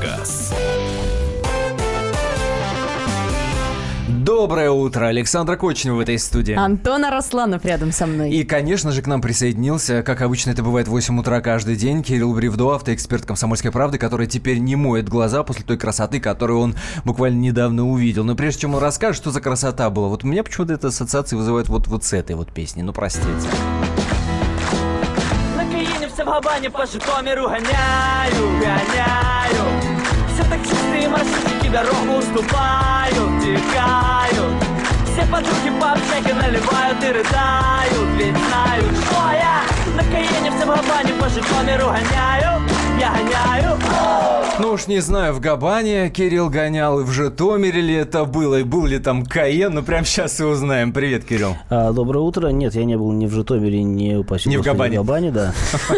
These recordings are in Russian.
Саргас. Доброе утро, Александра Кочнева в этой студии. Антон Арасланов рядом со мной. И, конечно же, к нам присоединился, как обычно это бывает в 8 утра каждый день, Кирилл Бревдо, автоэксперт «Комсомольской правды», который теперь не моет глаза после той красоты, которую он буквально недавно увидел. Но прежде чем он расскажет, что за красота была, вот у меня почему-то эта ассоциация вызывает вот, вот с этой вот песни. Ну, простите. На Каїні все в габані по Житомиру гоняю, гоняю Все таксисты и маршрутчики дорогу уступают, текают Все подруги по общаге наливают и рыдают Ведь знают, что я на Каине все в габане по Житомиру гоняю я гоняю, Ну уж не знаю, в Габане Кирилл гонял, и в Житомире ли это было, и был ли там Каен, но прямо сейчас и узнаем. Привет, Кирилл. А, доброе утро. Нет, я не был ни в Житомире, ни, упаси Ни в Габане. в Габане, да.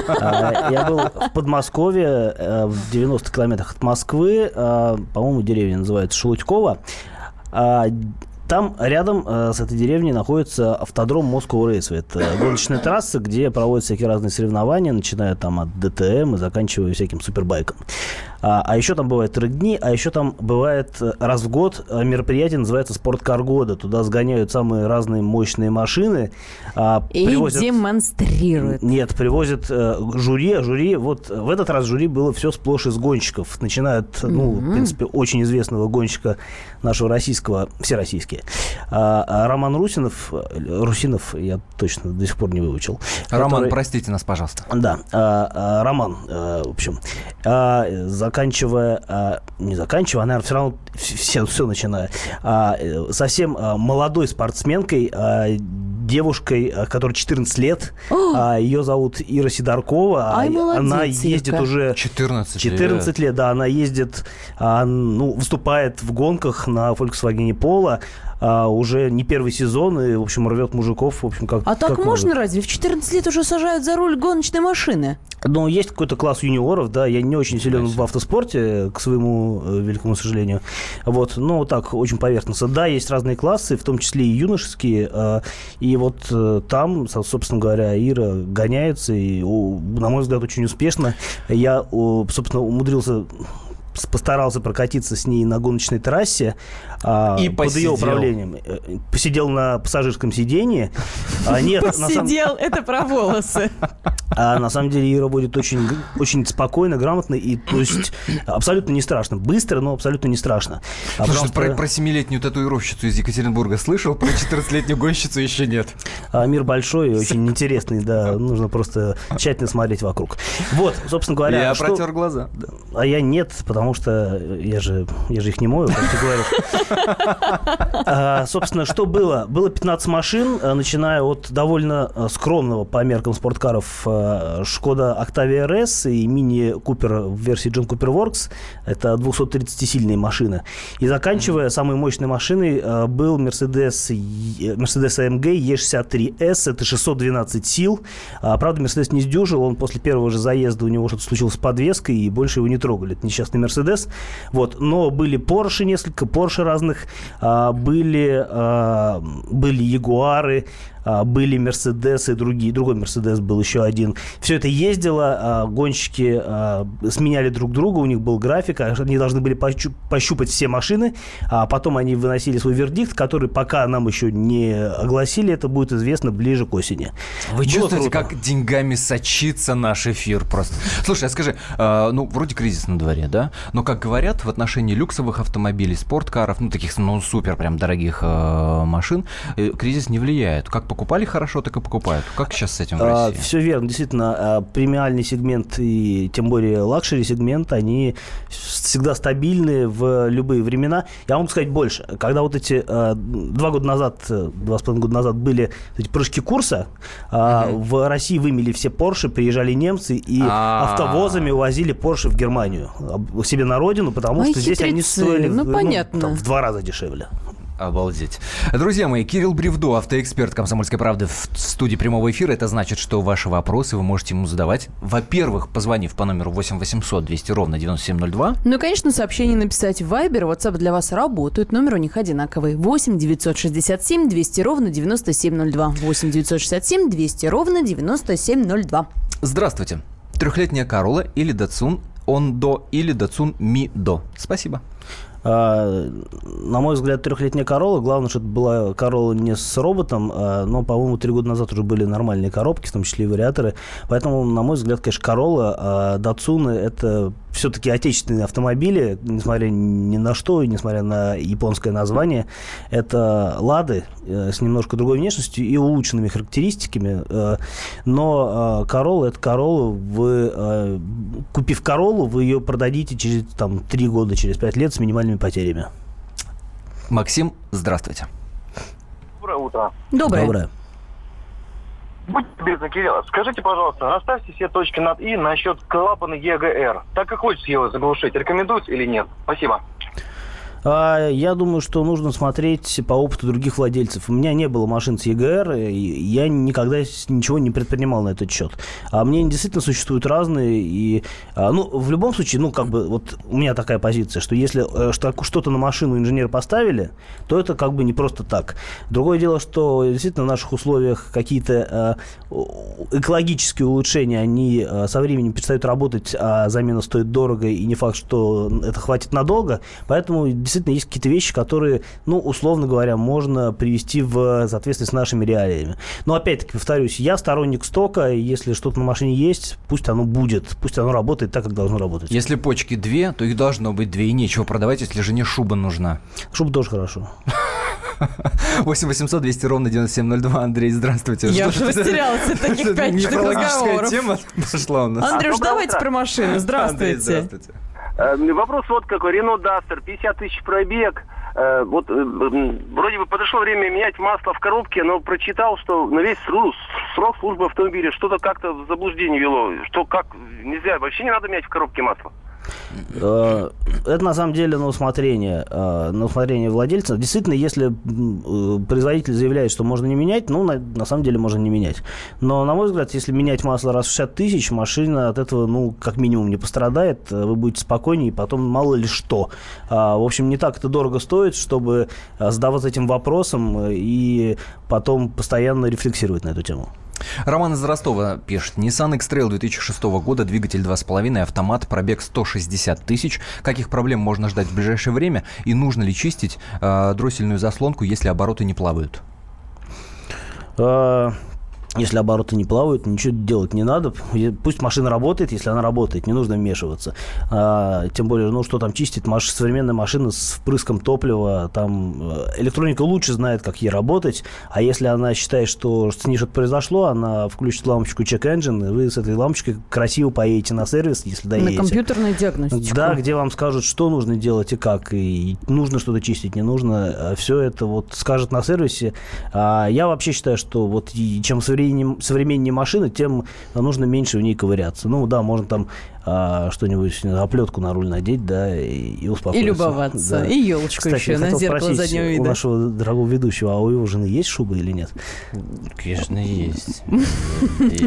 А, Я был в Подмосковье, э, в 90 километрах от Москвы. а, По-моему, деревня называется Шелудькова. Там рядом э, с этой деревней находится автодром Moscow Raceway. Это гоночная трасса, где проводят всякие разные соревнования, начиная там от ДТМ и заканчивая всяким супербайком. А, а еще там бывают трек-дни, а еще там бывает э, раз в год э, мероприятие, называется «Спорткар года». Туда сгоняют самые разные мощные машины. а, И привозят- демонстрирует. нет, привозят э, жюри. Жюри, вот в этот раз жюри было все сплошь из гонщиков. Начиная от, ну, в принципе, очень известного гонщика нашего российского, всероссийские. А, а Роман Русинов, Русинов, я точно до сих пор не выучил. Роман, который- простите нас, пожалуйста. да, а, а, Роман, в общем, а, заканчивая, а, не заканчивая, а, наверное, все равно вс- все, все начиная, а, э, совсем а, молодой спортсменкой, а, девушкой, а, которой 14 лет, а, ее зовут Ира Сидоркова, а Ай, молодец, она Ирка. ездит уже 14 14 лет, да, она ездит, а, ну, выступает в гонках на Volkswagen Polo, а, уже не первый сезон, и, в общем, рвет мужиков, в общем, как А так как можно может. разве? В 14 лет уже сажают за руль гоночной машины. Ну, есть какой-то класс юниоров, да, я не очень силен в автоспорте, к своему э, великому сожалению. Вот, ну, вот так, очень поверхностно. Да, есть разные классы, в том числе и юношеские, э, и вот э, там, со- собственно говоря, Ира гоняется, и, на мой взгляд, очень успешно. Я, собственно, умудрился постарался прокатиться с ней на гоночной трассе а, И под ее посидел. управлением. Э, Посидел на пассажирском сидении. А, нет, на самом- Посидел, это про волосы. а на самом деле Ира будет очень, очень спокойно, грамотно и то есть абсолютно не страшно. Быстро, но абсолютно не страшно. А Слушай, потому про, про 7-летнюю татуировщицу из Екатеринбурга слышал, про 14-летнюю гонщицу еще нет. а, мир большой и очень интересный, да, нужно просто тщательно смотреть вокруг. Вот, собственно говоря, Я что- протер глаза. А я нет, потому что я же, я же их не мою, как ты говоришь. А, Собственно, что было? Было 15 машин, а, начиная от довольно а, скромного по меркам спорткаров Шкода Octavia RS и Мини Купер в версии John Cooper Works. Это 230-сильные машины. И заканчивая самой мощной машиной был Mercedes, Mercedes AMG E63S. Это 612 сил. А, Правда, Mercedes не сдюжил. Он после первого же заезда у него что-то случилось с подвеской, и больше его не трогали. Это несчастный Мерседес. Вот. Но были Porsche несколько, Porsche разных, а, были, а, были Ягуары, а, были Мерседесы, другие, другой Мерседес был еще один. Все это ездило, а, гонщики а, сменяли друг друга, у них был график, они должны были пощу- пощупать все машины, а потом они выносили свой вердикт, который пока нам еще не огласили, это будет известно ближе к осени. Вы Было чувствуете, круто. как деньгами сочится наш эфир просто? Слушай, а скажи, э, ну, вроде кризис на дворе, да? Но, как говорят, в отношении люксовых автомобилей, спорткаров, ну, таких, ну, супер прям дорогих э, машин, э, кризис не влияет. Как покупали хорошо, так и покупают. Как сейчас с этим в России? все верно, действительно, а, премиальный сегмент и тем более лакшери сегмент, они всегда стабильны в любые времена. Я могу сказать больше. Когда вот эти а, два года назад, э, два с половиной года назад были эти прыжки курса, а, в России вымели все Порше, приезжали немцы и А. автовозами увозили Порше в Германию себе на родину, потому Ой, что здесь они хитрецы. стоили Ну, понятно. там, в два раза дешевле. Обалдеть. Друзья мои, Кирилл Бревдо, автоэксперт «Комсомольской правды» в студии прямого эфира. Это значит, что ваши вопросы вы можете ему задавать. Во-первых, позвонив по номеру 8 800 200 ровно 9702. Ну и, конечно, сообщение написать в Viber. WhatsApp для вас работают. Номер у них одинаковый. 8 967 200 ровно 9702. 8 967 200 ровно 9702. Здравствуйте. Трехлетняя Карула или Датсун Ондо или Датсун Мидо. Спасибо. А, на мой взгляд, трехлетняя Корола. Главное, что это была Корола не с роботом, а, но, по-моему, три года назад уже были нормальные коробки, в том числе и вариаторы. Поэтому, на мой взгляд, конечно, Корола, а Датсуны это все-таки отечественные автомобили, несмотря ни на что, несмотря на японское название. Это Лады э, с немножко другой внешностью и улучшенными характеристиками. Э, но Корола это Корола. Вы, э, купив Королу, вы ее продадите через там, 3 года, через 5 лет с минимальными потерями. Максим, здравствуйте. Доброе утро. Доброе. Доброе. Будьте любезны, Кирилл, скажите, пожалуйста, расставьте все точки над «и» насчет клапана ЕГР. Так как хочется его заглушить, рекомендуете или нет? Спасибо. А, я думаю, что нужно смотреть по опыту других владельцев. У меня не было машин с ЕГР, и я никогда ничего не предпринимал на этот счет. А мнения действительно существуют разные, и, а, ну, в любом случае, ну, как бы, вот у меня такая позиция, что если э, что-то на машину инженеры поставили, то это как бы не просто так. Другое дело, что действительно в наших условиях какие-то э, экологические улучшения, они э, со временем перестают работать, а замена стоит дорого, и не факт, что это хватит надолго, поэтому есть какие-то вещи, которые, ну, условно говоря, можно привести в соответствие с нашими реалиями. Но опять-таки, повторюсь, я сторонник стока, если что-то на машине есть, пусть оно будет, пусть оно работает так, как должно работать. Если почки две, то их должно быть две, и нечего продавать, если жене шуба нужна. Шуба тоже хорошо. 8 800 200 ровно 9702. Андрей, здравствуйте. Я уже растерялась от таких пятничных разговоров. тема пошла у нас. Андрюш, Доброе давайте утро. про машины. Андрей, Здравствуйте. Здравствуйте. Э, Вопрос вот какой. Рено Дастер, 50 тысяч пробег. Э, Вот э, вроде бы подошло время менять масло в коробке, но прочитал, что на весь срок службы автомобиля что-то как-то в заблуждение вело. Что как нельзя, вообще не надо менять в коробке масло. Э, Это на самом деле на усмотрение, э, на усмотрение владельца. Действительно, если э, производитель заявляет, что можно не менять, ну, на, на самом деле можно не менять. Но, на мой взгляд, если менять масло раз в 60 тысяч, машина от этого, ну, как минимум не пострадает, вы будете спокойнее, и потом мало ли что. А, В общем, не так это дорого стоит, чтобы задаваться этим вопросом и потом постоянно рефлексировать на эту тему. Роман из Ростова пишет. Nissan X-Trail 2006 года, двигатель 2.5, автомат, пробег 160 тысяч. Каких проблем можно ждать в ближайшее время? И нужно ли чистить э, дроссельную заслонку, если обороты не плавают? Э, Если обороты не плавают, ничего делать не надо. Пусть машина работает, если она работает, не нужно вмешиваться. А, тем более, ну что там чистить? Маш... Современная машина с впрыском топлива, там э, электроника лучше знает, как ей работать. А если она считает, что с ней что-то произошло, она включит лампочку Check Engine, и вы с этой лампочкой красиво поедете на сервис, если На доедете. компьютерную диагностику. Да, где вам скажут, что нужно делать и как, и нужно что-то чистить, не нужно. Все это вот скажет на сервисе. А я вообще считаю, что вот чем современнее, современнее машина, тем нужно меньше в ней ковыряться. Ну да, можно там а, что-нибудь, оплетку на руль надеть, да, и, и успокоиться. И любоваться. Да. И елочку Кстати, еще на зеркало спросить заднего у вида. нашего дорогого ведущего, а у его жены есть шуба или нет? Конечно, есть.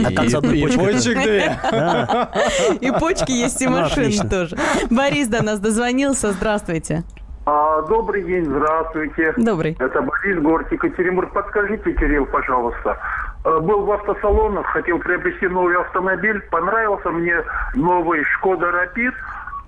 А как с одной. А, И почки есть, и Ну, машины тоже. Борис до нас дозвонился. Здравствуйте. А, добрый день, здравствуйте. Добрый. Это Борис, город Екатеринбург. Подскажите, Кирилл, пожалуйста. Э, Был в автосалонах, хотел приобрести новый автомобиль. Понравился мне новый Шкода Rapid,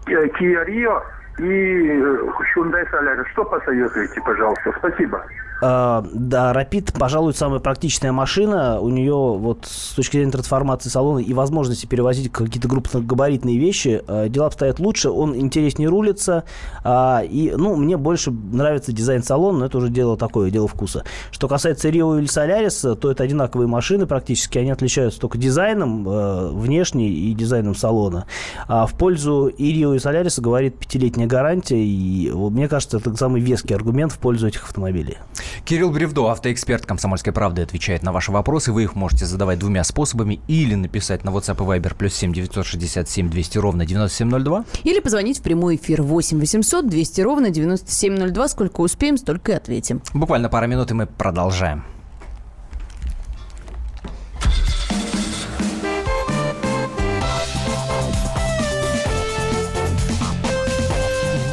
э, Kia Rio и э, Hyundai Solaris. Что посоветуете, пожалуйста? Спасибо. А, Да, Rapid, пожалуй, самая практичная машина. У нее вот с точки зрения трансформации салона и возможности перевозить какие-то крупногабаритные вещи, э, дела обстоят лучше, он интереснее рулится. а, И, ну, мне больше нравится дизайн салона, но это уже дело такое, дело вкуса. Что касается Rio или Solaris, то это одинаковые машины практически. Они отличаются только дизайном э, внешне и дизайном салона. А в пользу и Rio, и Solaris говорит пятилетняя гарантия. И мне кажется, это самый веский аргумент в пользу этих автомобилей. Кирилл Бревдо, автоэксперт «Комсомольской правды», отвечает на ваши вопросы. Вы их можете задавать двумя способами. Или написать на WhatsApp и Viber плюс 7 967 200 ровно 9702. Или позвонить в прямой эфир 8 800 200 ровно 9702. Сколько успеем, столько и ответим. Буквально пара минут, и мы продолжаем.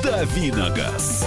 Давиногаз.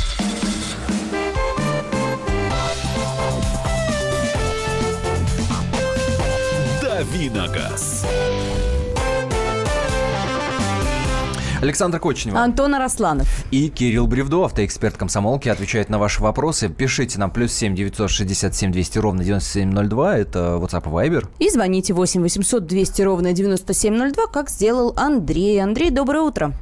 Давиногаз. Александр Кочнева. Антон Арасланов. И Кирилл Бревдо, автоэксперт комсомолки, отвечает на ваши вопросы. Пишите нам плюс 7 967 200 ровно 9702. Это WhatsApp и Viber. И звоните 8 800 200 ровно 9702, как сделал Андрей. Андрей, доброе утро.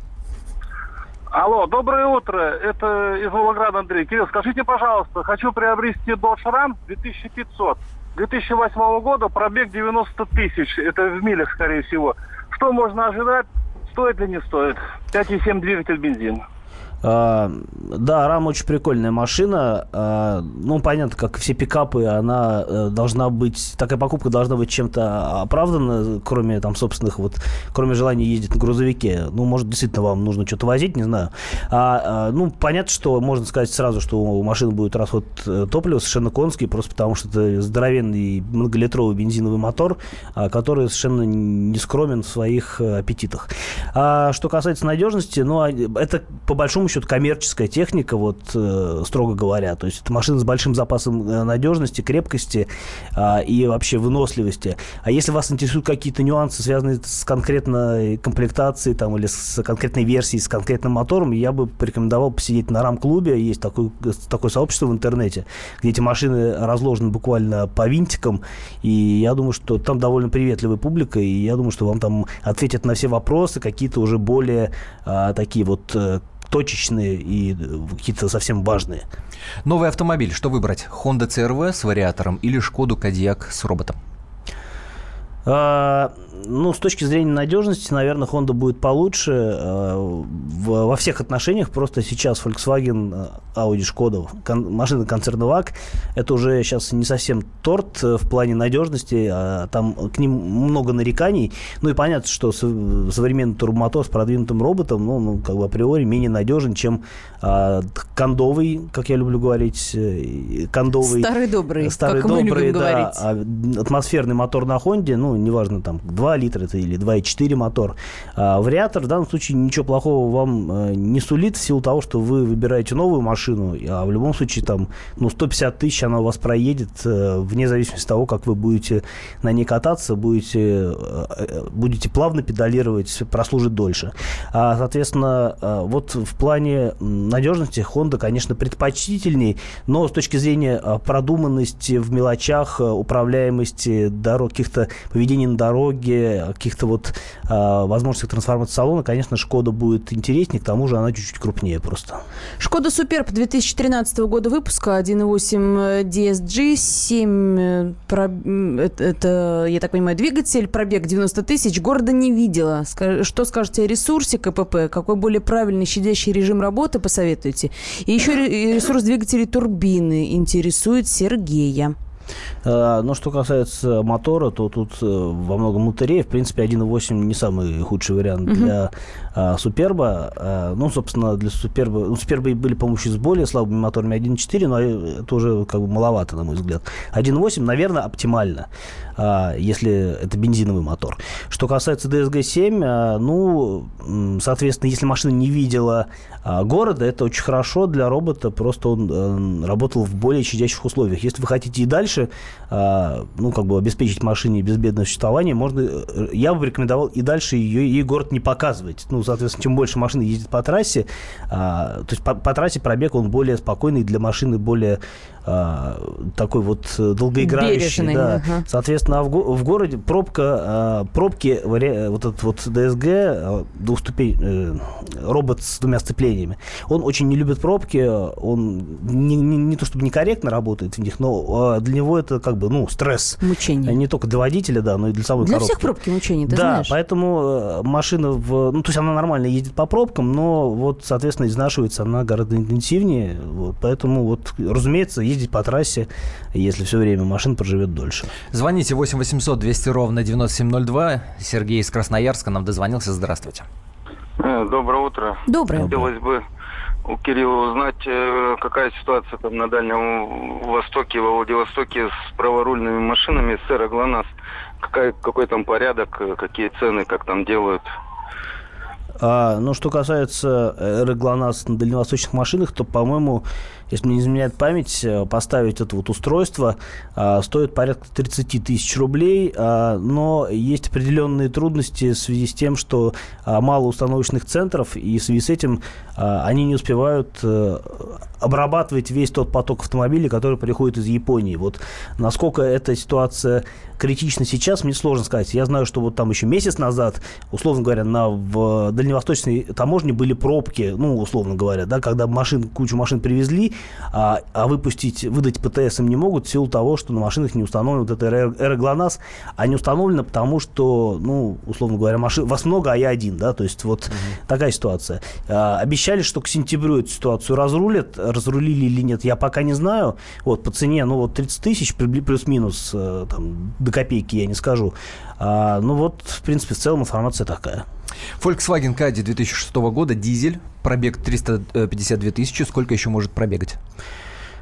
Алло, доброе утро. Это из Волгограда Андрей. Кирилл, скажите, пожалуйста, хочу приобрести Dodge Ram 2500. 2008 года, пробег 90 тысяч. Это в милях, скорее всего. Что можно ожидать? Стоит или не стоит? 5,7 двигатель бензин. А, да, Рам очень прикольная машина. А, ну, понятно, как все пикапы, она э, должна быть, такая покупка должна быть чем-то оправдана, кроме там собственных вот, кроме желания ездить на грузовике. Ну, может, действительно вам нужно что-то возить, не знаю. А, а, ну, понятно, что можно сказать сразу, что у машины будет расход э, топлива совершенно конский, просто потому что это здоровенный многолитровый бензиновый мотор, который совершенно не скромен в своих э, аппетитах. А что касается надежности, ну, это по большому счету коммерческая техника, вот э, строго говоря. То есть это машина с большим запасом э, надежности, крепкости э, и вообще выносливости. А если вас интересуют какие-то нюансы, связанные с конкретной комплектацией там, или с конкретной версией, с конкретным мотором, я бы порекомендовал посидеть на рам-клубе. Есть такое, такое сообщество в интернете, где эти машины разложены буквально по винтикам. И я думаю, что там довольно приветливая публика, и я думаю, что вам там ответят на все вопросы, какие-то уже более а, такие вот э, точечные и какие-то совсем важные. Новый автомобиль. Что выбрать? Honda CRV с вариатором или Шкоду Кодиак с роботом? А, ну, с точки зрения надежности, наверное, Honda будет получше. А, во всех отношениях просто сейчас Volkswagen, Audi, Skoda, кон, машина концерна ВАГ, это уже сейчас не совсем торт в плане надежности, а там к ним много нареканий. Ну и понятно, что современный турбомотор с продвинутым роботом, ну, ну как бы априори менее надежен, чем а, кондовый, как я люблю говорить, э, кондовый. Старый добрый, старый как добрый, мы любим да, говорить. атмосферный мотор на Хонде, ну, неважно, там, 2 литра это или 2,4 мотор. А вариатор в данном случае ничего плохого вам э, не сулит в силу того, что вы выбираете новую машину, а в любом случае там, ну, 150 тысяч она у вас проедет, э, вне зависимости от того, как вы будете на ней кататься, будете, э, будете плавно педалировать, прослужит дольше. А, соответственно, вот в плане надежности Honda, конечно, предпочтительней, но с точки зрения продуманности в мелочах, управляемости дорог, каких-то поведений на дороге, каких-то вот э, возможностях трансформации салона, конечно, Шкода будет интереснее, к тому же она чуть-чуть крупнее просто. Шкода Суперб 2013 года выпуска, 1.8 DSG, 7, про... это, это, я так понимаю, двигатель, пробег 90 тысяч, города не видела. Что скажете о ресурсе КПП? Какой более правильный щадящий режим работы посоветуете? И еще ресурс двигателей турбины интересует Сергея. А, но что касается мотора, то тут э, во многом лотерея. В принципе, 1.8 не самый худший вариант для а, Суперба. А, ну, собственно, для Суперба... Ну, Супербы были, по-моему, с более слабыми моторами 1.4, но это уже как бы маловато, на мой взгляд. 1.8, наверное, оптимально, а, если это бензиновый мотор. Что касается DSG-7, а, ну, соответственно, если машина не видела города, это очень хорошо для робота, просто он а, работал в более щадящих условиях. Если вы хотите и дальше, а, ну, как бы обеспечить машине безбедное существование, можно, э, я бы рекомендовал и дальше ее, ей город не показывать. Ну, соответственно, чем больше машины ездит по трассе, а, то есть по, по трассе пробег он более спокойный, для машины более а, такой вот долгоиграющий. Бережный, да. ага. Соответственно, в, го- в городе пробка, а, пробки, вот этот вот DSG, а, двухступень, э, робот с двумя сцеплениями, он очень не любит пробки, он не, не, не то чтобы некорректно работает в них, но а, для него это как бы, ну, стресс. Мучение. Не только для водителя, да, но и для самой Для коробки. всех пробки мучения, ты да, знаешь. поэтому э, машина в... Ну, то есть она нормально ездит по пробкам, но вот, соответственно, изнашивается она гораздо интенсивнее. Вот, поэтому вот, разумеется, ездить ездить по трассе, если все время машина проживет дольше. Звоните 8 800 200 ровно 9702. Сергей из Красноярска нам дозвонился. Здравствуйте. Э, Доброе утро. Доброе. Хотелось бы у Кирилла узнать, э, какая ситуация там на Дальнем Востоке, во Владивостоке с праворульными машинами с эра ГЛОНАСС. Какая, какой там порядок, э, какие цены, как там делают. А, ну, что касается ГЛОНАСС на дальневосточных машинах, то, по-моему, если мне не изменяет память, э, поставить это вот устройство а, стоит порядка 30 тысяч рублей, а, но есть определенные трудности в связи с тем, что а, мало установочных центров, и в связи с этим а, они не успевают а, обрабатывать весь тот поток автомобилей, который приходит из Японии. Вот насколько эта ситуация критична сейчас, мне сложно сказать. Я знаю, что вот там еще месяц назад, условно говоря, на в дальневосточной таможне были пробки, ну, условно говоря, да, когда машин, кучу машин привезли, а, а выпустить, выдать ПТС им не могут в силу того, что на машинах не установлен вот это эроглонасс, а не установлено потому, что, ну, условно говоря, машин, вас много, а я один, да, то есть вот угу. такая ситуация. А, обещали, что к сентябрю эту ситуацию разрулят, разрулили или нет, я пока не знаю. Вот по цене, ну вот 30 тысяч плюс-минус, э, там, до копейки я не скажу. А, ну вот, в принципе, в целом информация такая. Volkswagen Caddy 2006 года, дизель, пробег 352 тысячи. Сколько еще может пробегать?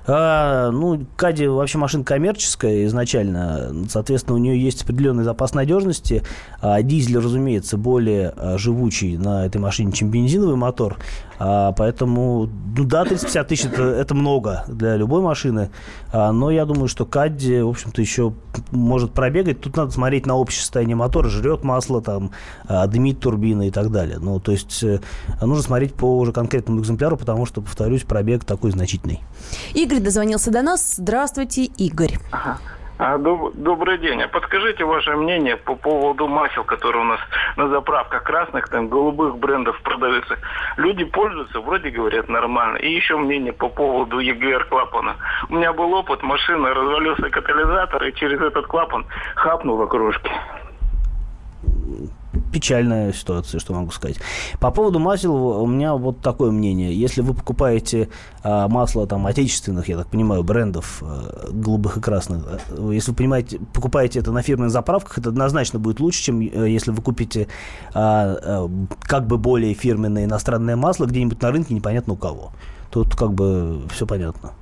А, ну, Кади вообще машина коммерческая изначально. Соответственно, у нее есть определенный запас надежности. А, дизель, разумеется, более а, живучий на этой машине, чем бензиновый мотор. А, поэтому, ну да, 30-50 тысяч это, это много для любой машины. А, но я думаю, что Кадди, в общем-то, еще может пробегать. Тут надо смотреть на общее состояние мотора. Жрет масло, там, а, дымит турбина и так далее. Ну, то есть, э, нужно смотреть по уже конкретному экземпляру, потому что, повторюсь, пробег такой значительный. Игорь дозвонился до нас. Здравствуйте, Игорь. Ага. А, доб- добрый день. А подскажите ваше мнение по поводу масел, которые у нас на заправках красных, там, голубых брендов продаются. Люди пользуются, вроде говорят, нормально. И еще мнение по поводу EGR клапана. У меня был опыт, машина развалился катализатор, и через этот клапан хапнула кружки печальная ситуация, что могу сказать. По поводу масел у меня вот такое мнение. Если вы покупаете а, масло там отечественных, я так понимаю, брендов а, голубых и красных, а, если вы понимаете, покупаете это на фирменных заправках, это однозначно будет лучше, чем а, если вы купите а, а, как бы более фирменное иностранное масло где-нибудь на рынке непонятно у кого. Тут как бы все понятно.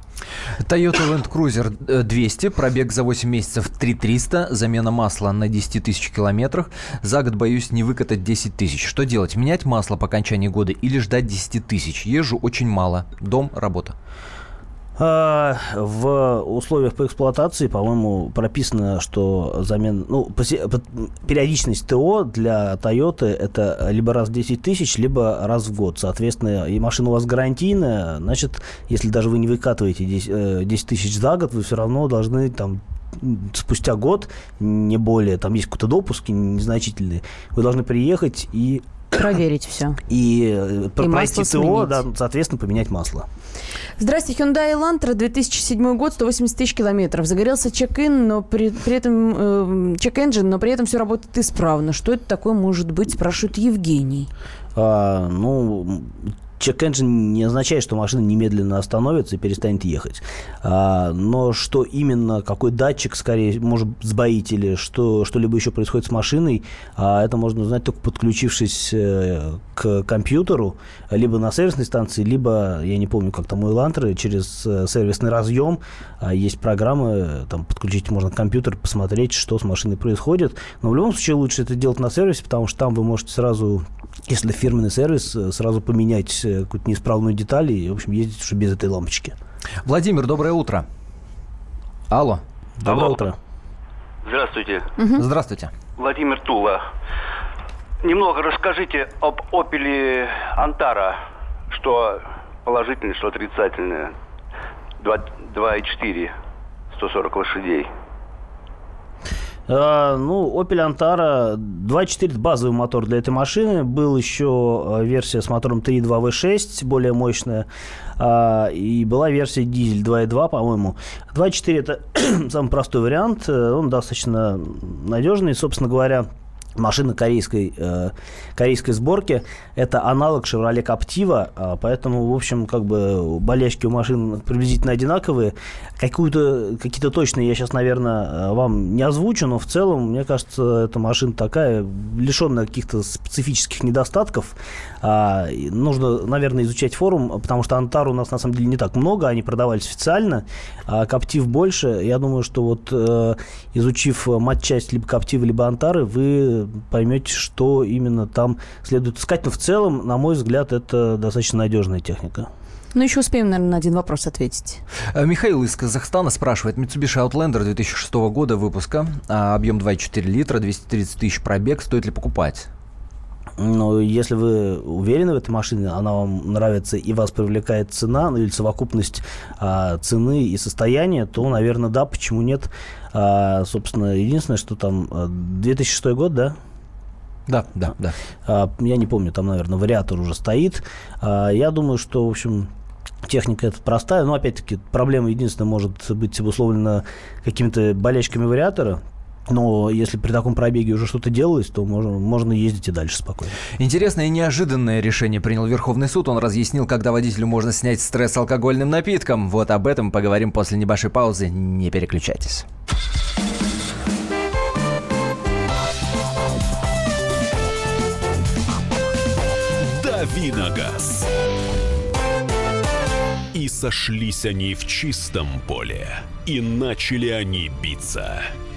Toyota Land Cruiser 200, пробег за 8 месяцев 3300, замена масла на 10 тысяч километрах. За год боюсь не выкатать 10 тысяч. Что делать? Менять масло по окончании года или ждать 10 тысяч? Езжу очень мало. Дом, работа. А, в условиях по эксплуатации, по-моему, прописано, что замена, ну, периодичность ТО для Toyota это либо раз в 10 тысяч, либо раз в год. Соответственно, и машина у вас гарантийная, значит, если даже вы не выкатываете 10, 10 э, тысяч за год, вы все равно должны там спустя год, не более, там есть какие-то допуски незначительные, вы должны приехать и Проверить все. И, э, и пройти ТО, да, соответственно, поменять масло. Здравствуйте, Hyundai Elantra, 2007 год, 180 тысяч километров. Загорелся чек-ин, но при, при этом э, чек-энджин, но при этом все работает исправно. Что это такое может быть, спрашивает Евгений. А, ну, Чек-энджин не означает, что машина немедленно остановится и перестанет ехать. А, но что именно, какой датчик, скорее, может сбоить или что, что-либо еще происходит с машиной, а, это можно узнать только подключившись э, к компьютеру, либо на сервисной станции, либо, я не помню, как там у Элантры, через э, сервисный разъем а, есть программы, там подключить можно компьютер, посмотреть, что с машиной происходит. Но в любом случае лучше это делать на сервисе, потому что там вы можете сразу если фирменный сервис, э, сразу поменять э, какую-то неисправную деталь и, в общем, ездить уже без этой лампочки. Владимир, доброе утро. Алло. Доброе Алло. утро. Здравствуйте. Угу. Здравствуйте. Владимир Тула. Немного расскажите об Opel Антара, что положительное, что отрицательное. 2,4, 140 лошадей. А, ну, Opel Antara 2.4 базовый мотор для этой машины. Был еще а, версия с мотором 3.2 V6, более мощная. А, и была версия дизель 2.2, по-моему. 2.4 это самый простой вариант. Он достаточно надежный. Собственно говоря, машина корейской, э, корейской сборки. Это аналог Chevrolet Captiva, а, поэтому, в общем, как бы болельщики у машин приблизительно одинаковые. Какую-то, какие-то точные я сейчас, наверное, вам не озвучу, но в целом, мне кажется, эта машина такая, лишенная каких-то специфических недостатков. А, нужно, наверное, изучать форум, потому что Антар у нас, на самом деле, не так много, они продавались официально, а Captiv больше. Я думаю, что вот э, изучив матчасть либо Captiva, либо Антары, вы поймете, что именно там следует искать. Но в целом, на мой взгляд, это достаточно надежная техника. Ну, еще успеем, наверное, на один вопрос ответить. Э, Михаил из Казахстана спрашивает. Mitsubishi Outlander 2006 года выпуска, а, объем 2,4 литра, 230 тысяч пробег. Стоит ли покупать? Но если вы уверены в этой машине, она вам нравится и вас привлекает цена, ну или совокупность а, цены и состояния, то, наверное, да, почему нет. А, собственно, единственное, что там 2006 год, да? Да, да, да. А, я не помню, там, наверное, вариатор уже стоит. А, я думаю, что, в общем, техника эта простая, но, опять-таки, проблема единственная может быть обусловлена какими-то болячками вариатора, но если при таком пробеге уже что-то делалось, то можно, можно ездить и дальше спокойно. Интересное и неожиданное решение принял Верховный суд. Он разъяснил, когда водителю можно снять стресс алкогольным напитком. Вот об этом поговорим после небольшой паузы. Не переключайтесь. Давиногаз. И сошлись они в чистом поле, и начали они биться.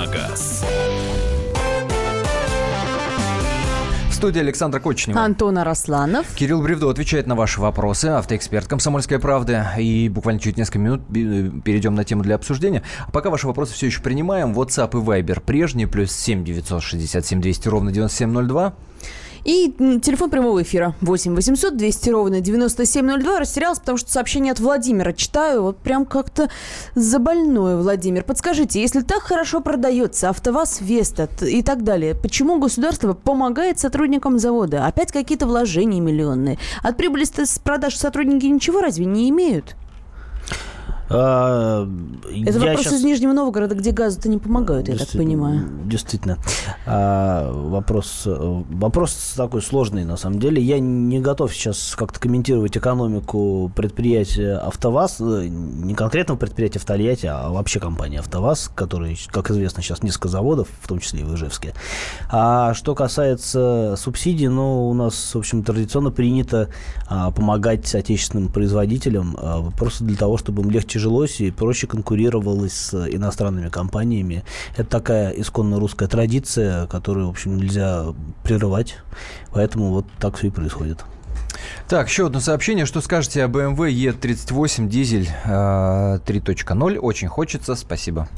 Давиногаз. В студии Александра Кочнева. Антон Арасланов. Кирилл Бревдо отвечает на ваши вопросы, автоэксперт «Комсомольской правды». И буквально чуть несколько минут перейдем на тему для обсуждения. А пока ваши вопросы все еще принимаем. WhatsApp и Viber прежние, плюс 7 967 200 ровно 9702. И телефон прямого эфира 8 800 200 ровно 9702. Растерялась, потому что сообщение от Владимира читаю. Вот прям как-то забольное, Владимир. Подскажите, если так хорошо продается АвтоВАЗ, Веста и так далее, почему государство помогает сотрудникам завода? Опять какие-то вложения миллионные. От прибыли с продаж сотрудники ничего разве не имеют? А, Это вопрос щас... из Нижнего Новгорода, где газу-то не помогают, я так понимаю. Действительно. А, вопрос, вопрос такой сложный, на самом деле. Я не готов сейчас как-то комментировать экономику предприятия АвтоВАЗ, не конкретного предприятия в Тольятти, а вообще компании АвтоВАЗ, который, как известно, сейчас несколько заводов, в том числе и в Ижевске. А что касается субсидий, ну, у нас, в общем, традиционно принято а, помогать отечественным производителям а, просто для того, чтобы им легче жилось и проще конкурировалось с иностранными компаниями. Это такая исконно русская традиция, которую, в общем, нельзя прерывать. Поэтому вот так все и происходит. Так, еще одно сообщение. Что скажете о BMW E38 дизель э, 3.0? Очень хочется. Спасибо.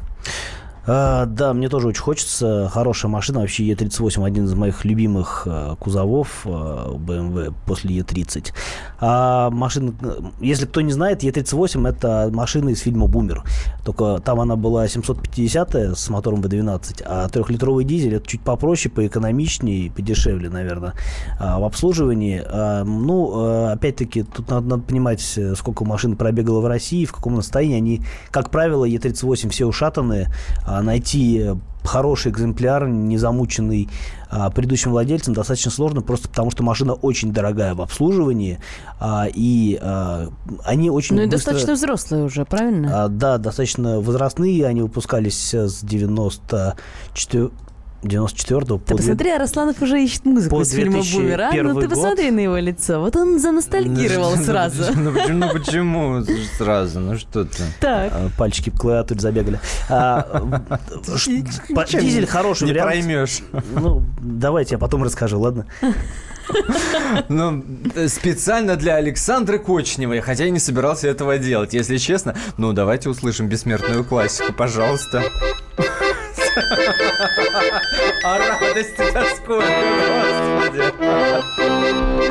А, да, мне тоже очень хочется. Хорошая машина. Вообще Е38 один из моих любимых а, кузовов а, BMW после Е30. А машина, если кто не знает, Е38 это машина из фильма «Бумер». Только там она была 750 с мотором V12, а трехлитровый дизель это чуть попроще, поэкономичнее и подешевле, наверное, а, в обслуживании. А, ну, опять-таки, тут надо, надо понимать, сколько машин пробегало в России, в каком состоянии. Они, как правило, Е38 все ушатанные, а найти хороший экземпляр, не замученный а, предыдущим владельцем, достаточно сложно, просто потому что машина очень дорогая в обслуживании, а, и а, они очень Ну и быстро... достаточно взрослые уже, правильно? А, да, достаточно возрастные, они выпускались с 94 94-го по Ты посмотри, а Росланов уже ищет музыку по из фильма «Бумер», а? Ну 2001 ты год. посмотри на его лицо. Вот он заностальгировал Ну, сразу. Ну почему, ну почему сразу? Ну что ты? Так. А, Пальчики по клавиатуре забегали. А, Дизель хороший Не вариант. проймешь. Ну, давайте я потом расскажу, ладно? Ну, специально для Александры Кочневой, хотя я не собирался этого делать, если честно. Ну, давайте услышим бессмертную классику, пожалуйста. А радости-то сколько, господи. И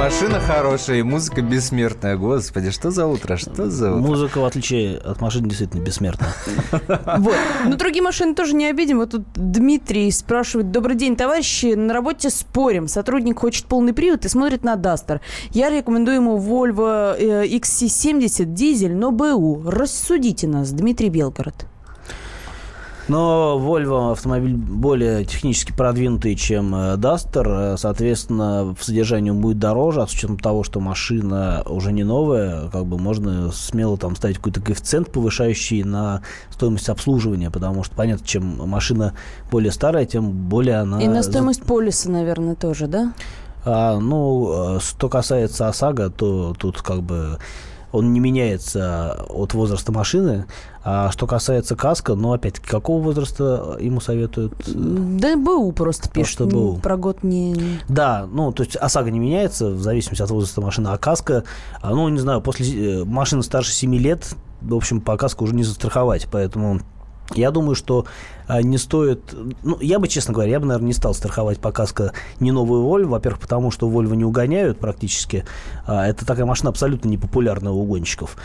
машина хорошая, и музыка бессмертная. Господи, что за утро? Что за утро? Музыка, в отличие от машин, действительно бессмертна. Вот. Но другие машины тоже не обидим. Вот тут Дмитрий спрашивает. Добрый день, товарищи. На работе спорим. Сотрудник хочет полный привод и смотрит на Дастер. Я рекомендую ему Volvo э, XC70 дизель, но БУ. Рассудите нас, Дмитрий Белгород. Но Volvo автомобиль более технически продвинутый, чем э, Duster. Э, Соответственно, в содержании он будет дороже, а с учетом того, что машина уже не новая, как бы можно смело там ставить какой-то коэффициент, повышающий на стоимость обслуживания, потому что, понятно, чем машина более старая, тем более она... И на стоимость полиса, наверное, тоже, да? А, ну, э, что касается ОСАГО, то тут как бы он не меняется от возраста машины. А что касается каска, ну, опять-таки, какого возраста ему советуют? Да БУ просто пишет. Просто БУ. Про год не... Да, ну, то есть ОСАГО не меняется в зависимости от возраста машины, а каска, а, ну, не знаю, после э, машины старше 7 лет, в общем, по каску уже не застраховать, поэтому я думаю, что не стоит... Ну, я бы, честно говоря, я бы, наверное, не стал страховать по каско не новую Volvo. Во-первых, потому что Volvo не угоняют практически. А, это такая машина абсолютно непопулярная у угонщиков.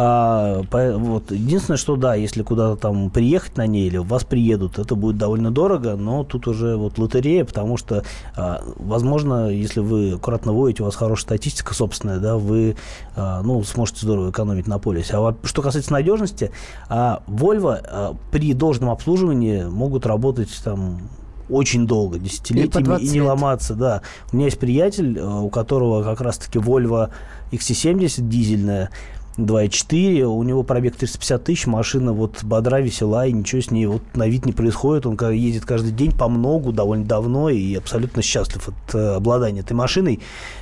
А, по- вот. Единственное, что да, если куда-то там приехать на ней или вас приедут, это будет довольно дорого, но тут уже вот лотерея, потому что, а, возможно, если вы аккуратно водите, у вас хорошая статистика собственная, да, вы а, ну, сможете здорово экономить на полисе. А что касается надежности, а, Volvo а, при должном обслуживании могут работать там очень долго, десятилетиями, и, 20 не лет. ломаться, да. У меня есть приятель, э, у которого как раз-таки Volvo XC70 дизельная, 2.4, у него пробег 350 тысяч, машина вот бодра, весела, и ничего с ней вот на вид не происходит. Он ездит каждый день по многу, довольно давно, и абсолютно счастлив от э, обладания этой машиной.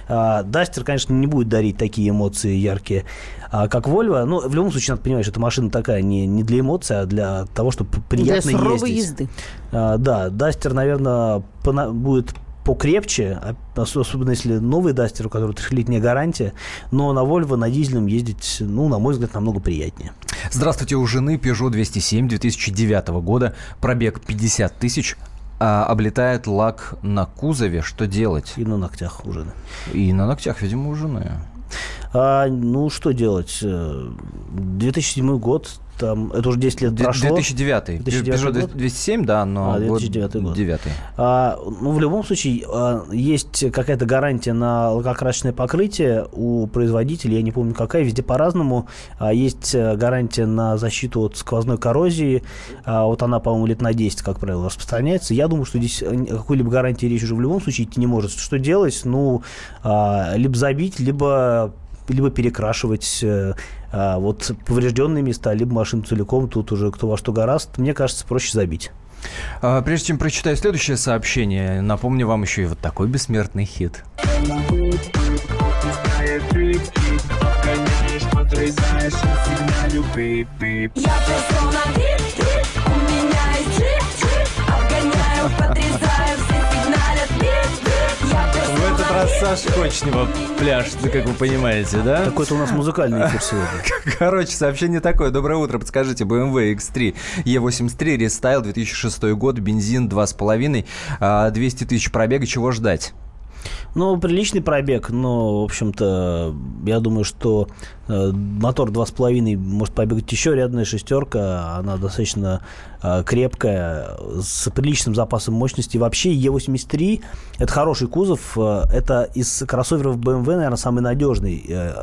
А, Дастер, конечно, не будет дарить такие эмоции яркие, а, как Volvo. Ну, в любом случае, надо понимать, что эта машина такая не, не для эмоций, а для того, чтобы приятно Для ездить. езды. А, да, Дастер, наверное, будет покрепче, а- ос- особенно если новый Дастер, у которого трехлетняя гарантия, но на Volvo на дизельном ездить, ну, на мой взгляд, намного приятнее. Здравствуйте, у жены Peugeot 207 2009 года, пробег 50 тысяч, а, облетает лак на кузове. Что делать? И на ногтях у жены. И на ногтях, видимо, у жены. А, ну, что делать? Э, 2007 год, там, это уже 10 лет Д- прошло. 2009. 2009 Peugeot год? 207, да, но А, год 2009 год. 9. А, ну, в любом случае, а, есть какая-то гарантия на лакокрасочное покрытие у производителя, я не помню какая, везде по-разному. А, есть э, гарантия на защиту от сквозной коррозии, а, вот она, по-моему, лет на 10, как правило, распространяется. Я думаю, что здесь о какой-либо гарантии речь уже в любом случае идти не может. Что делать? Ну, а, либо забить, либо либо перекрашивать э, а, вот поврежденные места, либо машину целиком, тут уже кто во что гораст. Мне кажется, проще забить. А, Прежде чем прочитаю следующее сообщение, напомню вам еще и вот такой бессмертный хит. Я Саша Кочнева пляж, как вы понимаете, да? Какой-то у нас музыкальный эфир сегодня. Короче, сообщение такое. Доброе утро, подскажите, BMW X3 E83 рестайл 2006 год, бензин 2,5, а, 200 тысяч пробега, чего ждать? Ну, приличный пробег, но, в общем-то, я думаю, что э, мотор 2,5 может побегать еще рядная шестерка, она достаточно э, крепкая, с приличным запасом мощности. Вообще, Е83 – это хороший кузов, э, это из кроссоверов BMW, наверное, самый надежный э,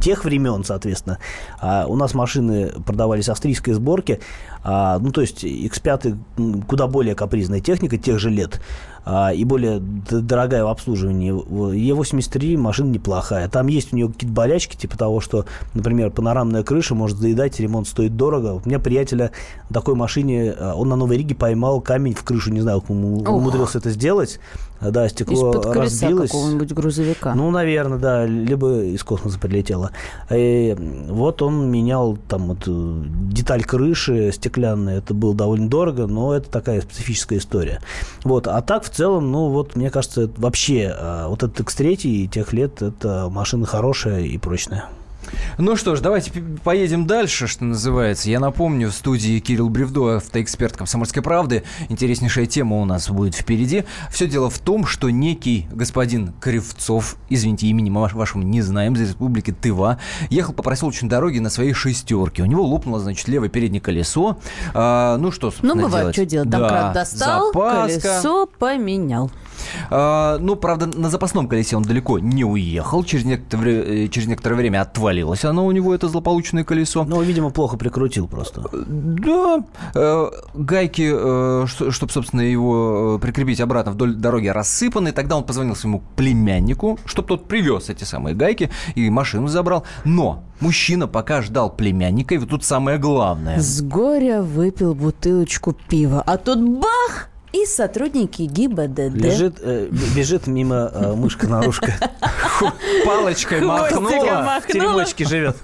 тех времен, соответственно. А у нас машины продавались австрийской сборки, а, ну, то есть X5 м, куда более капризная техника тех же лет а, и более дорогая в обслуживании. Е83 машина неплохая. Там есть у нее какие-то болячки, типа того, что, например, панорамная крыша может заедать, ремонт стоит дорого. У меня приятеля на такой машине, а, он на Новой Риге поймал камень в крышу, не знаю, как он умудрился это сделать. Да, стекло Из-под разбилось. какого-нибудь грузовика. Ну, наверное, да, либо из космоса прилетело. И вот он менял там эту деталь крыши стеклянная, это было довольно дорого, но это такая специфическая история. Вот, а так в целом, ну вот, мне кажется, вообще а, вот этот X3 тех лет, это машина хорошая и прочная. Ну что ж, давайте поедем дальше, что называется. Я напомню, в студии Кирилл Бревдо, автоэксперт «Комсомольской правды». Интереснейшая тема у нас будет впереди. Все дело в том, что некий господин Кривцов, извините, имени ваш- вашего не знаем, из республики Тыва, ехал по проселочной дороге на своей шестерке. У него лопнуло, значит, левое переднее колесо. А, ну что, Ну, бывает, делать? что делать. Домкрат Да, достал, запаска. колесо поменял. А, ну, правда, на запасном колесе он далеко не уехал. Через некоторое, э, через некоторое время отвалилось оно у него, это злополучное колесо. Ну, видимо, плохо прикрутил просто. Да, э, гайки, чтобы, собственно, его э, прикрепить обратно вдоль дороги, рассыпаны. Тогда он позвонил своему племяннику, чтобы тот привез эти самые гайки и машину забрал. Но мужчина пока ждал племянника, и вот тут самое главное. С горя выпил бутылочку пива, а тут бах! И сотрудники ГИБДД. Лежит, э, бежит мимо э, мышка-нарушка. Палочкой махнула. В теремочке живет.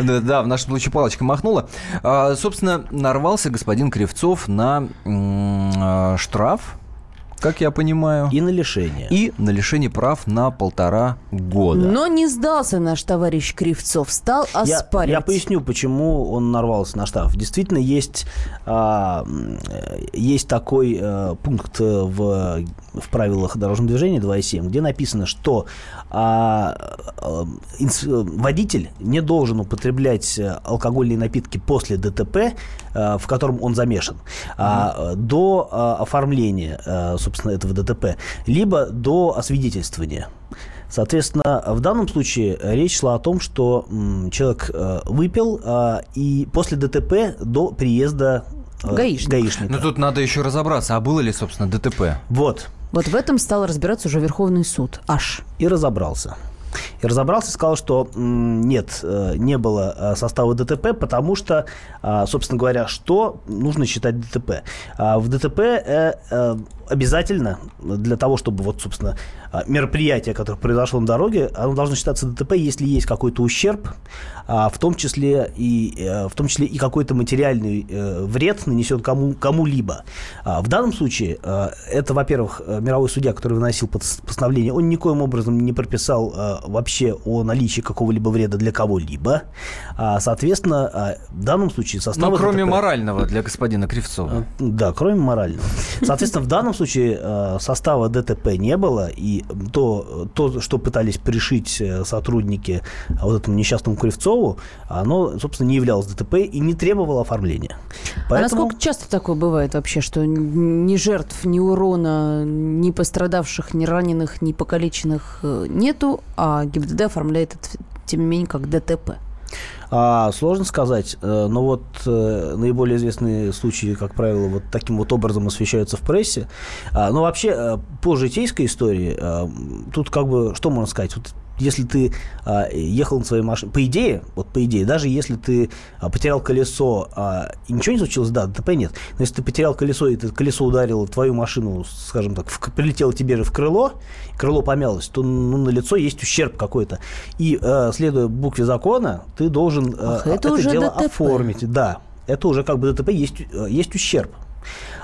Да, в нашем случае палочка махнула. А, собственно, нарвался господин Кривцов на а, штраф, как я понимаю. И на лишение. И на лишение прав на полтора года. Но не сдался наш товарищ Кривцов, стал Я, оспаривать. я поясню, почему он нарвался на штраф. Действительно, есть, а, есть такой э, пункт э, в, в правилах дорожного движения 2.7, где написано, что а, э, инс- водитель не должен употреблять алкогольные напитки после ДТП, э, в котором он замешан, а, э, до э, оформления, э, собственно, этого ДТП, либо до освидетельствования. Соответственно, в данном случае речь шла о том, что человек э, выпил э, и после ДТП до приезда э, Гаишника. гаишника. Но тут надо еще разобраться, а было ли, собственно, ДТП? Вот. Вот в этом стал разбираться уже Верховный суд. Аж. И разобрался. И разобрался, сказал, что нет, э, не было состава ДТП, потому что, а, собственно говоря, что нужно считать ДТП? А, В ДТП обязательно для того, чтобы вот, собственно, а, мероприятие, которое произошло на дороге, оно должно считаться ДТП, если есть какой-то ущерб, а, в том числе и э, в том числе и какой-то материальный э, вред нанесен кому кому-либо. А, В данном случае это, во-первых, э, мировой судья, который выносил пос- постановление, он никоим образом не прописал вообще о наличии какого-либо вреда для кого-либо. Соответственно, в данном случае состав Ну, кроме морального для господина Кривцова. да, кроме морального. Соответственно, в данном случае э, состава ДТП не было, и то, то, что пытались пришить э, сотрудники э, вот этому несчастному Кривцову, оно, собственно, не являлось ДТП и не требовало оформления. А Поэтому... насколько часто такое бывает вообще, что ни жертв, ни урона, ни пострадавших, ни раненых, ни покалеченных э, нету, а ГИБДД оформляет это, тем не менее, как ДТП? А, сложно сказать, э, но вот э, наиболее известные случаи, как правило, вот таким вот образом освещаются в прессе. А, но вообще, э, по житейской истории, тут как бы, что можно сказать, вот если ты а, ехал на своей машине, по идее, вот по идее, даже если ты а, потерял колесо а, и ничего не случилось, да, ДТП нет. Но если ты потерял колесо, и это колесо ударило твою машину, скажем так, в- прилетело тебе же в крыло, крыло помялось, то ну, на лицо есть ущерб какой-то. И э, следуя букве закона, ты должен э, Ах, это уже дело ДТП. оформить. Да, это уже как бы ДТП, есть, э, есть ущерб.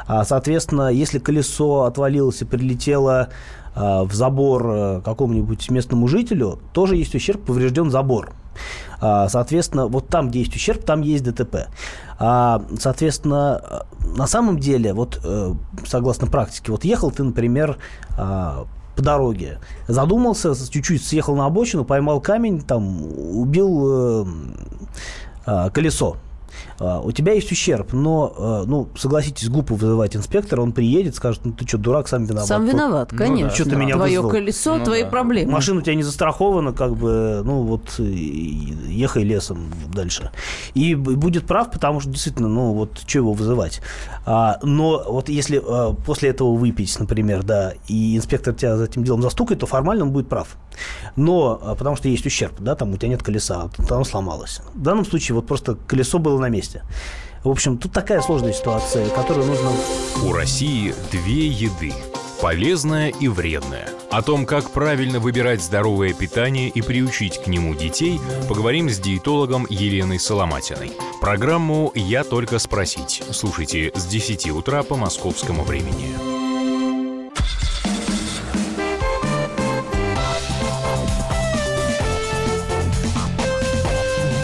А, соответственно, если колесо отвалилось и прилетело а, в забор э, какому-нибудь местному жителю, тоже есть ущерб, поврежден забор. А, Соответственно, вот там, где есть ущерб, там есть ДТП. А, Соответственно, э, на самом деле, вот э, согласно практике, вот ехал ты, например, по дороге, задумался, чуть-чуть съехал на обочину, поймал камень, там убил э, э, колесо. А, у тебя есть ущерб, но, а, ну, согласитесь, глупо вызывать инспектора, он приедет, скажет, ну, ты что, дурак, сам виноват. Сам виноват, Ну, конечно. да. Что ты меня Твое вызвал? колесо, Ну твои да. проблемы. Машина у тебя не застрахована, как бы, ну вот, ехай лесом дальше. И будет прав, потому что действительно, ну вот, что его вызывать. А, но вот если а, после этого выпить, например, да, и инспектор тебя за этим делом застукает, то формально он будет прав. Но, а, потому что есть ущерб, да, там у тебя нет колеса, оно сломалось. В данном случае вот просто колесо было на месте. В общем, тут такая сложная ситуация, которую нужно У России две еды – полезная и вредная. О том, как правильно выбирать здоровое питание и приучить к нему детей, поговорим с диетологом Еленой Соломатиной. Программу «Я только спросить» слушайте с 10 утра по московскому времени.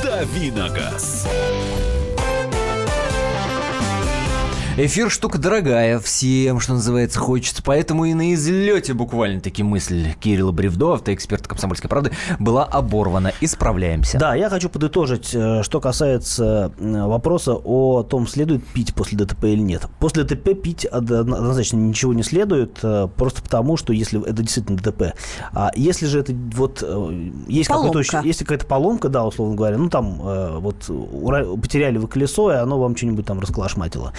Давиногаз. Эфир штука дорогая всем, что называется, хочется. Поэтому и на излете буквально таки мысль Кирилла Бревдо, автоэксперта «Комсомольской правды», была оборвана. Исправляемся. Да, я хочу подытожить, э, что касается э, вопроса о том, следует пить после ДТП или нет. После ДТП пить од- однозначно ничего не следует, э, просто потому, что если это действительно ДТП. А если же это вот есть какой-то, если какая-то поломка, да, условно говоря, ну там вот потеряли вы колесо, и оно вам что-нибудь там расколошматило.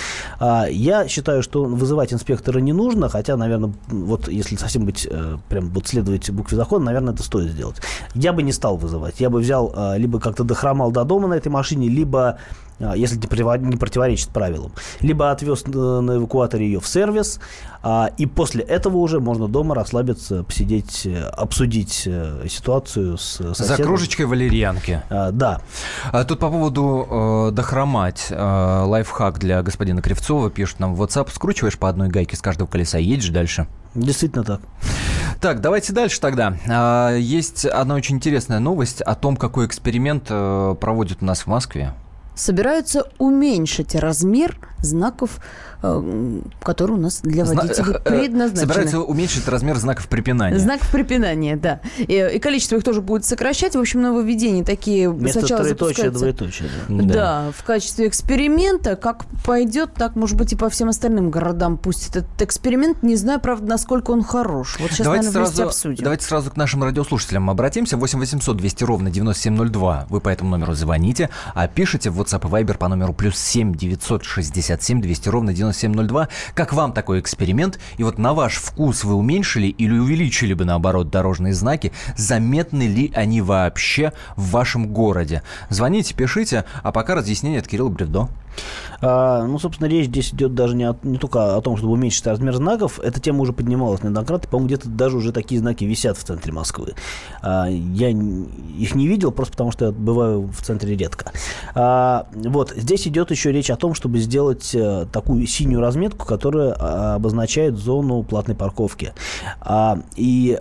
А, Я считаю, что вызывать инспектора не нужно, хотя, наверное, вот если совсем быть, э, прям вот следовать букве закона, наверное, это стоит сделать. Я бы не стал вызывать. Я бы взял, э, либо как-то дохромал до дома на этой машине, либо а, если не противо- не противоречит правилам, либо отвез на на эвакуаторе ее в сервис, а, и после этого уже можно дома расслабиться, посидеть, э, обсудить э, ситуацию с За соседом. кружечкой валерьянки. А, Да, А Тут по поводу э, дохромать. Э, лайфхак для господина Кривцова. Пишут нам в WhatsApp. Скручиваешь по одной гайке с каждого колеса и едешь дальше. действительно так. Так, давайте дальше тогда. А, Есть одна очень интересная новость о том, какой эксперимент э, проводят у нас в Москве. Собираются уменьшить размер знаков, э, которые у нас для Зна- водителей э, э, предназначены. Собираются уменьшить размер знаков препинания. Знаков препинания, да. И, и количество их тоже будет сокращать. В общем, нововведения такие Вместо сначала троеточия, запускаются- двоеточие. да. Да. в качестве эксперимента. Как пойдет, так, может быть, и по всем остальным городам пусть этот эксперимент. Не знаю, правда, насколько он хорош. Вот сейчас, давайте, наверное, сразу, обсудим. давайте сразу к нашим радиослушателям обратимся. 8 800 200 ровно 9702. Вы по этому номеру звоните, а пишите в WhatsApp и Viber по номеру плюс 7 967 200 ровно 9702. Как вам такой эксперимент? И вот на ваш вкус вы уменьшили или увеличили бы, наоборот, дорожные знаки? Заметны ли они вообще в вашем городе? Звоните, пишите, а пока разъяснение от Кирилла Бревдо. А, ну, собственно, речь здесь идет даже не, о- не только о том, чтобы уменьшить размер знаков. Эта тема уже поднималась неоднократно. По-моему, где-то даже уже такие знаки висят в центре Москвы. А, я их не видел, просто потому что я бываю в центре редко. А, вот, здесь идет еще речь о том, чтобы сделать э, такую синюю разметку, которая обозначает зону платной парковки. И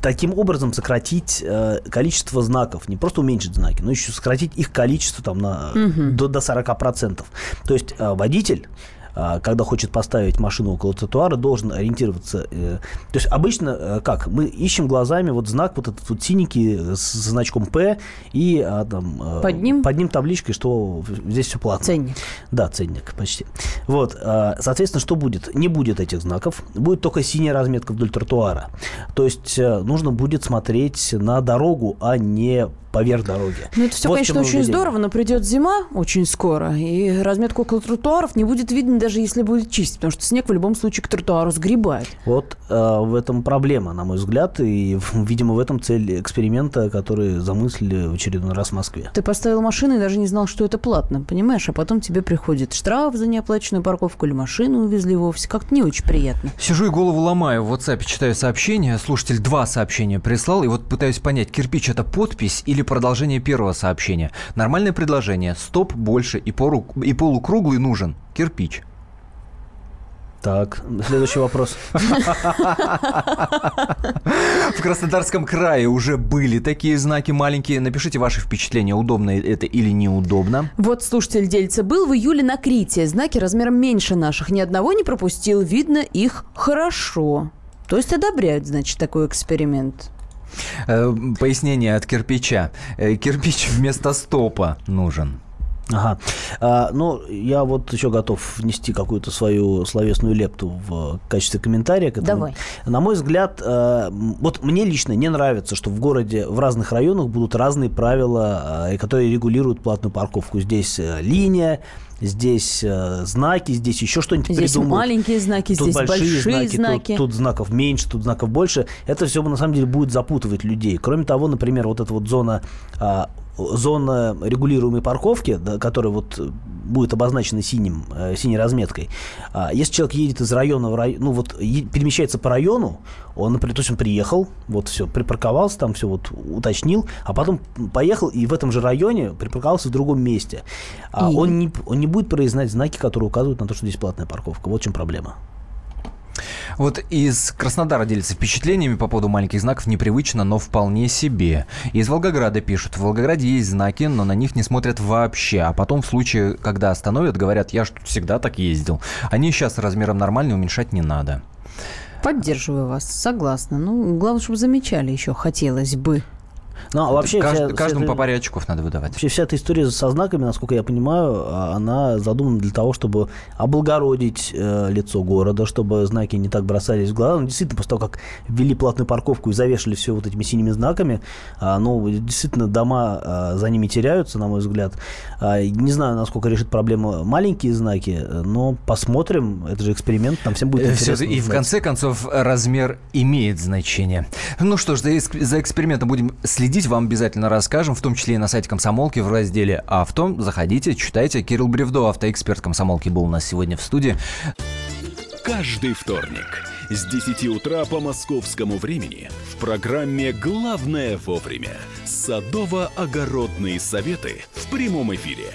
таким образом сократить э, количество знаков, не просто уменьшить знаки, но еще сократить их количество там на, до, до 40%. То есть э, водитель когда хочет поставить машину около тротуара, должен ориентироваться. э, То есть обычно э, как? Мы ищем глазами вот знак вот этот вот синенький с значком П и а, там, э, Под ним? под ним табличкой, что здесь все платно. Ценник. Да, ценник почти. Вот, а, соответственно, что будет? Не будет этих знаков, будет только синяя разметка вдоль тротуара. То есть э, нужно будет смотреть на дорогу, а не поверх дороги. Ну, это все, Вот конечно, очень нововведение. здорово, но придет зима очень скоро, и разметку около тротуаров не будет видно, даже если будет чистить, потому что снег в любом случае к тротуару сгребает. Вот э, в этом проблема, на мой взгляд, и, видимо, в этом цель эксперимента, который замыслили в очередной раз в Москве. Ты поставил машину и даже не знал, что это платно, понимаешь? А потом тебе приходит штраф за неоплаченную парковку или машину увезли вовсе. Как-то не очень приятно. Сижу и голову ломаю. В WhatsApp читаю сообщение. Слушатель два сообщения прислал. И вот пытаюсь понять, кирпич это подпись или продолжение первого сообщения. Нормальное предложение. Стоп больше и, пору, и полукруглый нужен. Кирпич. Так, следующий вопрос. В Краснодарском крае уже были такие знаки маленькие. Напишите ваши впечатления, удобно это или неудобно. Вот слушатель делится. Был в июле на Крите. Знаки размером меньше наших. Ни одного не пропустил. Видно их хорошо. То есть одобряют, значит, такой эксперимент. Э, Пояснение от кирпича. Э, Кирпич вместо стопа нужен. Ага. А, ну, я вот еще готов внести какую-то свою словесную лепту в качестве комментария к этому. Давай. На мой взгляд, э, вот мне лично не нравится, что в городе в разных районах будут разные правила, которые регулируют платную парковку. Здесь линия, здесь э, знаки, здесь еще что-нибудь Здесь придумают. маленькие знаки, Тут здесь большие большие знаки, знаки. Тут, тут знаков меньше, тут знаков больше. Это все на самом деле будет запутывать людей. Кроме того, например, вот эта вот зона а, зона регулируемой парковки, да, которая вот э, будет обозначена синим, э, синей разметкой. А, если человек едет из района в район, ну вот е- перемещается по району, он, например, то есть он приехал, вот все, припарковался там, все вот уточнил, а потом поехал и в этом же районе припарковался в другом месте. А И? он, не, он не будет произносить знаки, которые указывают на то, что здесь платная парковка. Вот в чем проблема. Вот из Краснодара делится впечатлениями по поводу маленьких знаков непривычно, но вполне себе. Из Волгограда пишут, в Волгограде есть знаки, но на них не смотрят вообще. А потом в случае, когда остановят, говорят, я ж тут всегда так ездил. Они сейчас размером нормальный, уменьшать не надо. Поддерживаю вас, согласна. Ну, главное, чтобы замечали еще, хотелось бы. Ну, а вообще Кажд- вся- вся каждому эта- по паре очков надо выдавать. Вообще вся эта история со знаками, насколько я понимаю, а, она задумана для того, чтобы облагородить э, лицо города, чтобы знаки не так бросались в глаза. Ну, действительно, после того, как ввели платную парковку и завешали все вот этими синими знаками, а, ну, действительно, дома а, за ними теряются, на мой взгляд. А, не знаю, насколько решит проблему маленькие знаки, э, но посмотрим. Это же эксперимент, там всем будет Э, интересно. и в конце концов размер имеет значение. Ну что ж, за, за экспериментом будем следить, вам обязательно расскажем, в том числе и на сайте Комсомолки в разделе «Авто». Заходите, читайте. Кирилл Бревдо, автоэксперт Комсомолки, был у нас сегодня в студии. Каждый вторник с 10 утра по московскому времени в программе «Главное вовремя» садово-огородные советы в прямом эфире.